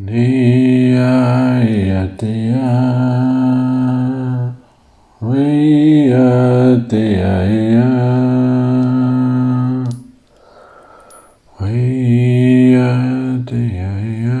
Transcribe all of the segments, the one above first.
Niyayatiya Viyatiyaya Viyatiyaya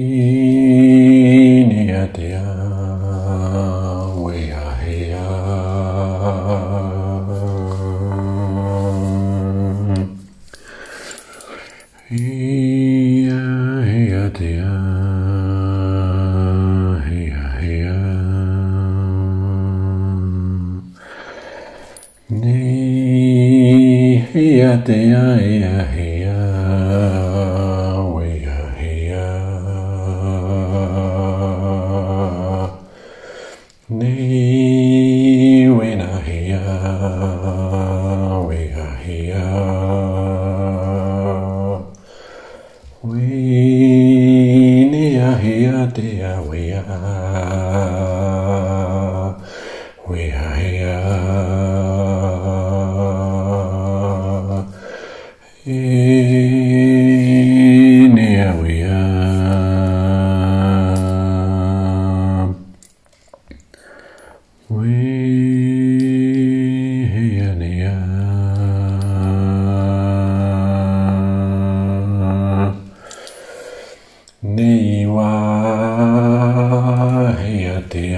hiya deya hiya hiya wiya hiya ni wina hiya wiya hiya we niya hiya deya wiya dia,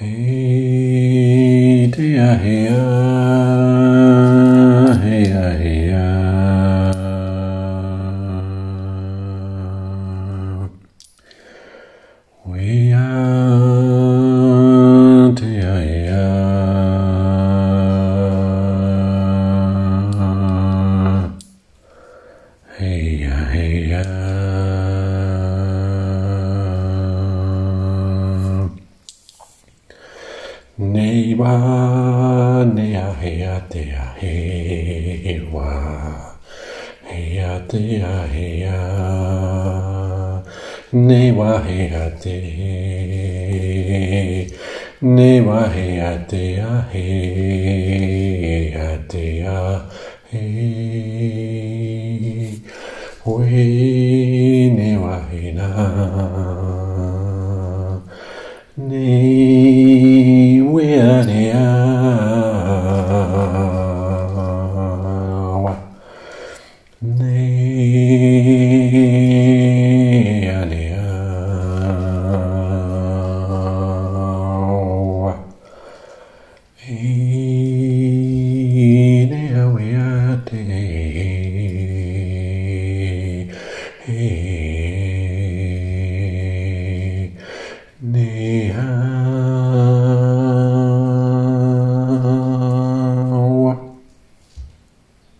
hey, dia, here. wa ne a he wa. Hea, a hea ne wa hea, te. Ne wa hea tea he a he. We ne wa na. day. Hey,